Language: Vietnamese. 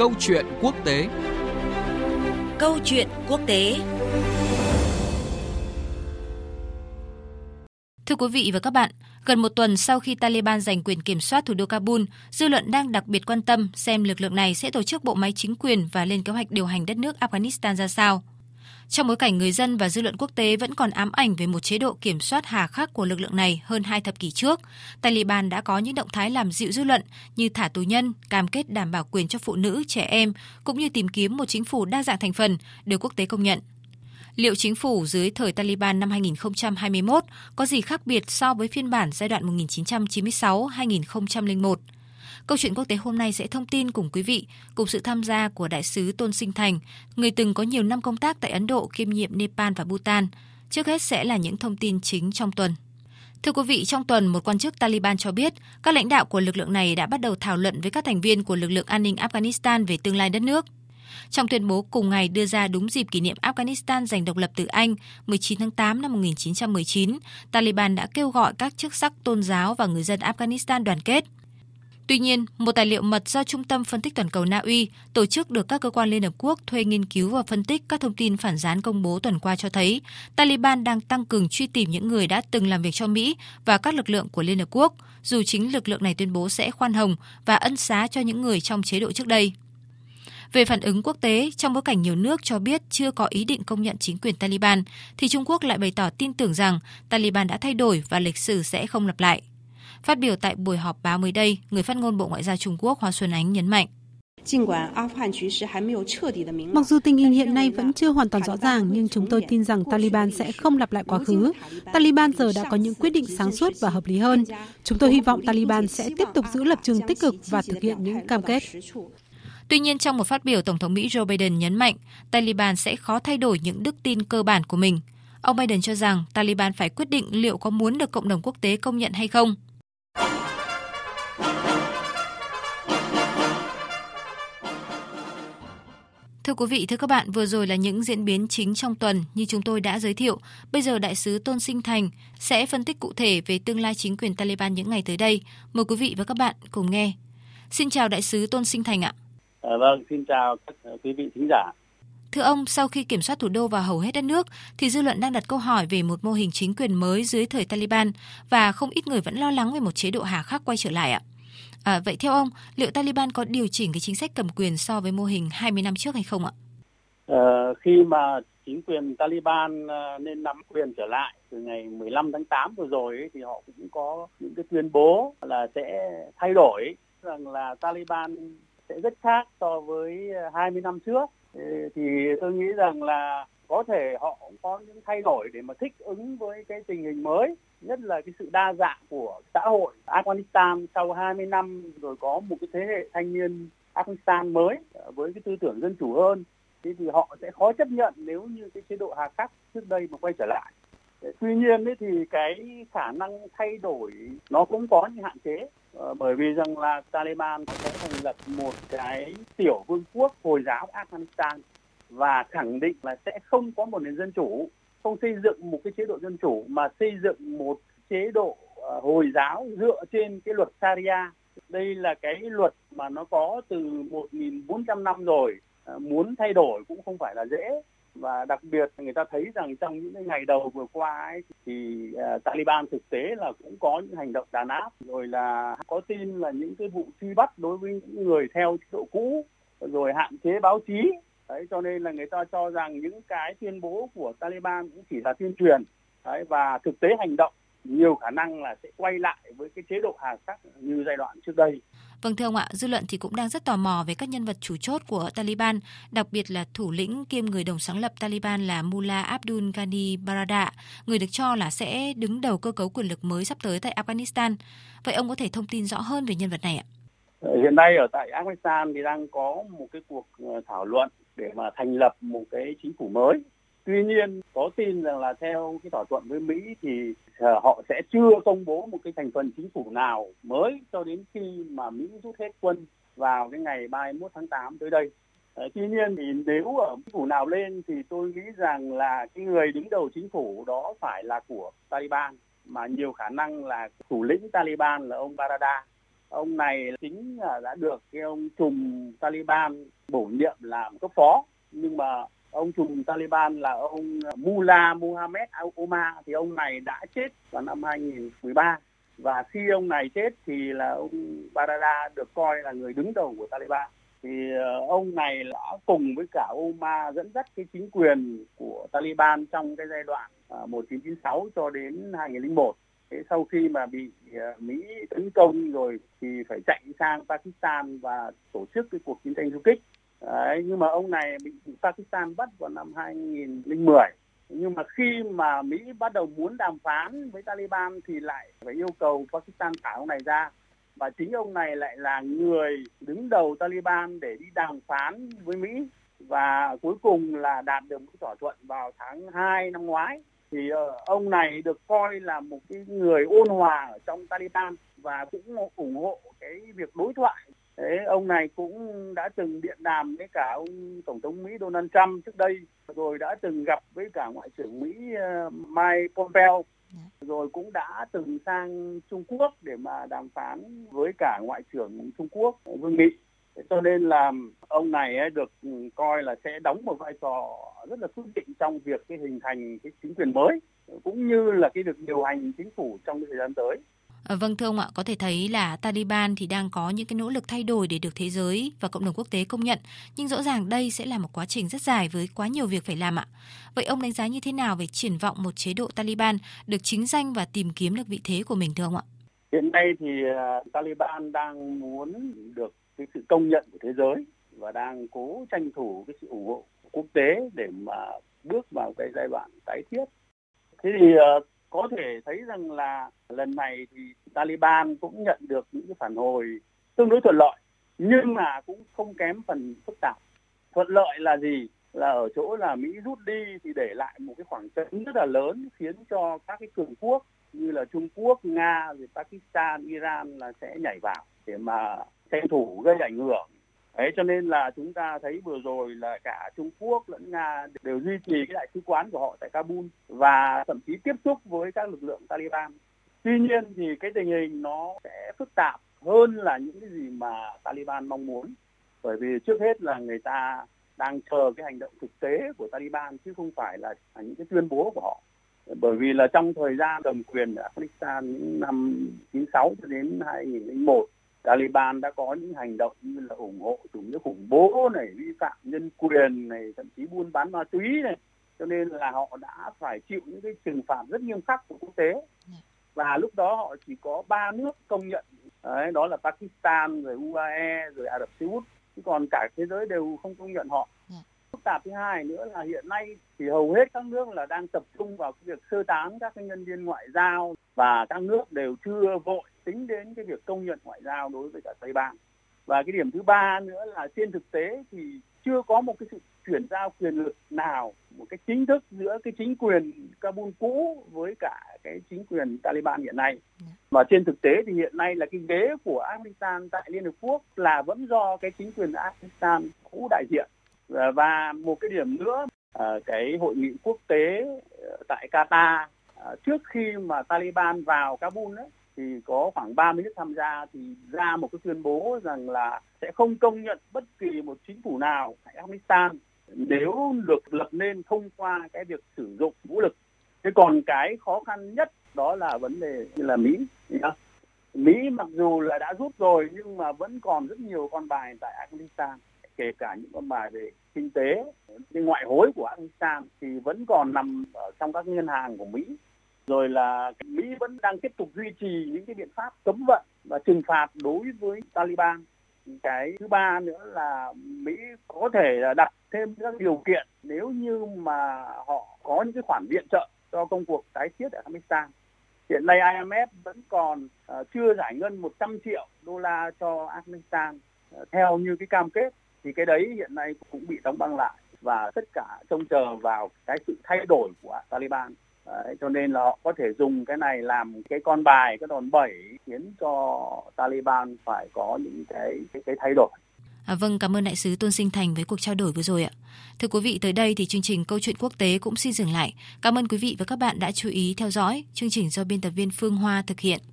Câu chuyện quốc tế Câu chuyện quốc tế Thưa quý vị và các bạn, gần một tuần sau khi Taliban giành quyền kiểm soát thủ đô Kabul, dư luận đang đặc biệt quan tâm xem lực lượng này sẽ tổ chức bộ máy chính quyền và lên kế hoạch điều hành đất nước Afghanistan ra sao. Trong bối cảnh người dân và dư luận quốc tế vẫn còn ám ảnh về một chế độ kiểm soát hà khắc của lực lượng này hơn hai thập kỷ trước, Taliban đã có những động thái làm dịu dư luận như thả tù nhân, cam kết đảm bảo quyền cho phụ nữ, trẻ em, cũng như tìm kiếm một chính phủ đa dạng thành phần, được quốc tế công nhận. Liệu chính phủ dưới thời Taliban năm 2021 có gì khác biệt so với phiên bản giai đoạn 1996-2001? Câu chuyện quốc tế hôm nay sẽ thông tin cùng quý vị, cùng sự tham gia của Đại sứ Tôn Sinh Thành, người từng có nhiều năm công tác tại Ấn Độ kiêm nhiệm Nepal và Bhutan. Trước hết sẽ là những thông tin chính trong tuần. Thưa quý vị, trong tuần, một quan chức Taliban cho biết các lãnh đạo của lực lượng này đã bắt đầu thảo luận với các thành viên của lực lượng an ninh Afghanistan về tương lai đất nước. Trong tuyên bố cùng ngày đưa ra đúng dịp kỷ niệm Afghanistan giành độc lập từ Anh 19 tháng 8 năm 1919, Taliban đã kêu gọi các chức sắc tôn giáo và người dân Afghanistan đoàn kết – Tuy nhiên, một tài liệu mật do Trung tâm Phân tích Toàn cầu Na Uy, tổ chức được các cơ quan Liên Hợp Quốc thuê nghiên cứu và phân tích các thông tin phản gián công bố tuần qua cho thấy Taliban đang tăng cường truy tìm những người đã từng làm việc cho Mỹ và các lực lượng của Liên Hợp Quốc, dù chính lực lượng này tuyên bố sẽ khoan hồng và ân xá cho những người trong chế độ trước đây. Về phản ứng quốc tế, trong bối cảnh nhiều nước cho biết chưa có ý định công nhận chính quyền Taliban, thì Trung Quốc lại bày tỏ tin tưởng rằng Taliban đã thay đổi và lịch sử sẽ không lặp lại. Phát biểu tại buổi họp báo mới đây, người phát ngôn Bộ Ngoại giao Trung Quốc Hoa Xuân Ánh nhấn mạnh. Mặc dù tình hình hiện nay vẫn chưa hoàn toàn rõ ràng, nhưng chúng tôi tin rằng Taliban sẽ không lặp lại quá khứ. Taliban giờ đã có những quyết định sáng suốt và hợp lý hơn. Chúng tôi hy vọng Taliban sẽ tiếp tục giữ lập trường tích cực và thực hiện những cam kết. Tuy nhiên, trong một phát biểu, Tổng thống Mỹ Joe Biden nhấn mạnh Taliban sẽ khó thay đổi những đức tin cơ bản của mình. Ông Biden cho rằng Taliban phải quyết định liệu có muốn được cộng đồng quốc tế công nhận hay không. Thưa quý vị, thưa các bạn, vừa rồi là những diễn biến chính trong tuần như chúng tôi đã giới thiệu. Bây giờ đại sứ Tôn Sinh Thành sẽ phân tích cụ thể về tương lai chính quyền Taliban những ngày tới đây. Mời quý vị và các bạn cùng nghe. Xin chào đại sứ Tôn Sinh Thành ạ. À, vâng, xin chào các quý vị thính giả. Thưa ông, sau khi kiểm soát thủ đô và hầu hết đất nước, thì dư luận đang đặt câu hỏi về một mô hình chính quyền mới dưới thời Taliban và không ít người vẫn lo lắng về một chế độ hà khắc quay trở lại ạ. À, vậy theo ông, liệu Taliban có điều chỉnh cái chính sách cầm quyền so với mô hình 20 năm trước hay không ạ? À, khi mà chính quyền Taliban ờ, nên nắm quyền trở lại từ ngày 15 tháng 8 vừa rồi ấy, thì họ cũng có những cái tuyên bố là sẽ thay đổi rằng là Taliban sẽ rất khác so với 20 năm trước thì tôi nghĩ rằng là có thể họ cũng có những thay đổi để mà thích ứng với cái tình hình mới nhất là cái sự đa dạng của xã hội. Afghanistan sau 20 năm rồi có một cái thế hệ thanh niên Afghanistan mới ờ, với cái tư tưởng dân chủ hơn, thế thì họ sẽ khó chấp nhận nếu như cái chế độ hà khắc trước đây mà quay trở lại. Ờ, tuy nhiên ấy thì cái khả năng thay đổi nó cũng có những hạn chế ờ, bởi vì rằng là Taliban sẽ thành lập một cái tiểu vương quốc hồi giáo Afghanistan và khẳng định là sẽ không có một nền dân chủ không xây dựng một cái chế độ dân chủ mà xây dựng một chế độ à, hồi giáo dựa trên cái luật Sharia. Đây là cái luật mà nó có từ 1.400 năm rồi à, muốn thay đổi cũng không phải là dễ. Và đặc biệt người ta thấy rằng trong những ngày đầu vừa qua ấy, thì uh, Taliban thực tế là cũng có những hành động đàn áp rồi là có tin là những cái vụ truy bắt đối với những người theo chế độ cũ rồi hạn chế báo chí đấy cho nên là người ta cho rằng những cái tuyên bố của Taliban cũng chỉ là tuyên truyền đấy và thực tế hành động nhiều khả năng là sẽ quay lại với cái chế độ hà khắc như giai đoạn trước đây. Vâng thưa ông ạ, dư luận thì cũng đang rất tò mò về các nhân vật chủ chốt của Taliban, đặc biệt là thủ lĩnh kiêm người đồng sáng lập Taliban là Mullah Abdul Ghani Barada, người được cho là sẽ đứng đầu cơ cấu quyền lực mới sắp tới tại Afghanistan. Vậy ông có thể thông tin rõ hơn về nhân vật này ạ? Hiện nay ở tại Afghanistan thì đang có một cái cuộc ờ, thảo luận để mà thành lập một cái chính phủ mới. Tuy nhiên, có tin rằng là theo cái thỏa thuận với mỹ thì ờ, họ sẽ chưa công bố một cái thành phần chính phủ nào mới cho đến khi mà mỹ rút hết quân vào cái ngày 31 tháng 8 tới đây. Ờ, tuy nhiên thì nếu ở chính phủ nào lên thì tôi nghĩ rằng là cái người đứng đầu chính phủ đó phải là của Taliban, mà nhiều khả năng là thủ lĩnh Taliban là ông Barada ông này chính là đã được cái ông trùm Taliban bổ nhiệm làm cấp phó. Nhưng mà ông trùm Taliban là ông Mullah Muhammad Omar thì ông này đã chết vào năm 2013 và khi ông này chết thì là ông Barada được coi là người đứng đầu của Taliban. Thì ờ, ông này đã cùng với cả Omar dẫn dắt cái chính quyền của Taliban trong cái giai đoạn ờ, 1996 cho đến 2001 thế sau khi mà bị ờ, Mỹ tấn công rồi thì phải chạy sang Pakistan và tổ chức cái cuộc chiến tranh du kích. Đấy, nhưng mà ông này bị Pakistan bắt vào năm 2010 nhưng mà khi mà Mỹ bắt đầu muốn đàm phán với Taliban thì lại phải yêu cầu Pakistan thả ông này ra. Và chính ông này lại là người đứng đầu Taliban để đi đàm phán với Mỹ. Và cuối cùng là đạt được một thỏa thuận vào tháng 2 năm ngoái thì uh, ông này được coi là một cái người ôn hòa ở trong Taliban và cũng ủng hộ cái việc đối thoại. Thế ông này cũng đã từng điện đàm với cả ông tổng thống Mỹ Donald Trump trước đây rồi đã từng gặp với cả ngoại trưởng Mỹ uh, Mike Pompeo rồi cũng đã từng sang Trung Quốc để mà đàm phán với cả ngoại trưởng Trung Quốc Vương Nghị cho nên là ông này được coi là sẽ đóng một vai trò rất là quyết định trong việc cái hình thành cái chính quyền mới cũng như là cái việc điều hành chính phủ trong thời gian tới. À, vâng thưa ông ạ, có thể thấy là Taliban thì đang có những cái nỗ lực thay đổi để được thế giới và cộng đồng quốc tế công nhận, nhưng rõ ràng đây sẽ là một quá trình rất dài với quá nhiều việc phải làm ạ. Vậy ông đánh giá như thế nào về triển vọng một chế độ Taliban được chính danh và tìm kiếm được vị thế của mình thưa ông ạ? Hiện nay thì uh, Taliban đang muốn được cái sự công nhận của thế giới và đang cố tranh thủ cái sự ủng hộ quốc tế để mà bước vào cái giai đoạn tái thiết. Thế thì uh, có thể thấy rằng là lần này thì Taliban cũng nhận được những cái phản hồi tương đối thuận lợi nhưng mà cũng không kém phần phức tạp. Thuận lợi là gì? Là ở chỗ là Mỹ rút đi thì để lại một cái khoảng trống rất là lớn khiến cho các cái cường quốc như là Trung Quốc, Nga, rồi Pakistan, Iran là sẽ nhảy vào để mà tranh thủ gây ảnh hưởng Đấy, cho nên là chúng ta thấy vừa rồi là cả Trung Quốc lẫn Nga đều duy trì cái đại sứ quán của họ tại Kabul và thậm chí tiếp xúc với các lực lượng Taliban. Tuy nhiên thì cái tình hình nó sẽ phức tạp hơn là những cái gì mà Taliban mong muốn. Bởi vì trước hết là người ta đang chờ cái hành động thực tế của Taliban chứ không phải là những cái tuyên bố của họ. Bởi vì là trong thời gian cầm quyền ở Afghanistan những năm 96 cho đến 2001 Taliban đã có những hành động như là ủng hộ chủ nghĩa khủng bố này, vi phạm nhân quyền này, thậm chí buôn bán ma túy này. Cho nên là họ đã phải chịu những cái trừng phạt rất nghiêm khắc của quốc tế. Và lúc đó họ chỉ có ba nước công nhận, Đấy, đó là Pakistan, rồi UAE, rồi Ả Rập Xê Út. Chứ còn cả thế giới đều không công nhận họ. Dạ. Phức tạp thứ hai nữa là hiện nay thì hầu hết các nước là đang tập trung vào cái việc sơ tán các cái nhân viên ngoại giao và các nước đều chưa vội tính đến cái việc công nhận ngoại giao đối với cả Tây Ban. Và cái điểm thứ ba nữa là trên thực tế thì chưa có một cái sự chuyển giao quyền lực nào một cái chính thức giữa cái chính quyền Kabul cũ với cả cái chính quyền Taliban hiện nay. Và trên thực tế thì hiện nay là cái ghế của Afghanistan tại Liên Hợp Quốc là vẫn do cái chính quyền Afghanistan cũ đại diện. Ờ, và một cái điểm nữa, ờ, cái hội nghị quốc tế ờ, tại Qatar trước khi mà Taliban vào Kabul ấy, thì có khoảng 30 nước tham gia thì ra một cái tuyên bố rằng là sẽ không công nhận bất kỳ một chính phủ nào tại Afghanistan nếu được lập nên thông qua cái việc sử dụng vũ lực. Thế còn cái khó khăn nhất đó là vấn đề như là Mỹ. Mỹ mặc dù là đã rút rồi nhưng mà vẫn còn rất nhiều con bài tại Afghanistan kể cả những con bài về kinh tế, cái ngoại hối của Afghanistan thì vẫn còn nằm ở trong các ngân hàng của Mỹ rồi là Mỹ vẫn đang tiếp tục duy trì những cái biện pháp cấm vận và trừng phạt đối với Taliban. Cái thứ ba nữa là Mỹ có thể đặt thêm các điều kiện nếu như mà họ có những cái khoản viện trợ cho công cuộc tái thiết ở Afghanistan. Hiện nay IMF vẫn còn uh, chưa giải ngân 100 triệu đô la cho Afghanistan uh, theo như cái cam kết thì cái đấy hiện nay cũng bị đóng băng lại và tất cả trông chờ vào cái sự thay đổi của Taliban. Đấy, cho nên là họ có thể dùng cái này làm cái con bài, cái đòn bẩy khiến cho Taliban phải có những cái cái, cái thay đổi. À, vâng, cảm ơn đại sứ Tôn Sinh Thành với cuộc trao đổi vừa rồi ạ. Thưa quý vị, tới đây thì chương trình Câu chuyện quốc tế cũng xin dừng lại. Cảm ơn quý vị và các bạn đã chú ý theo dõi. Chương trình do biên tập viên Phương Hoa thực hiện.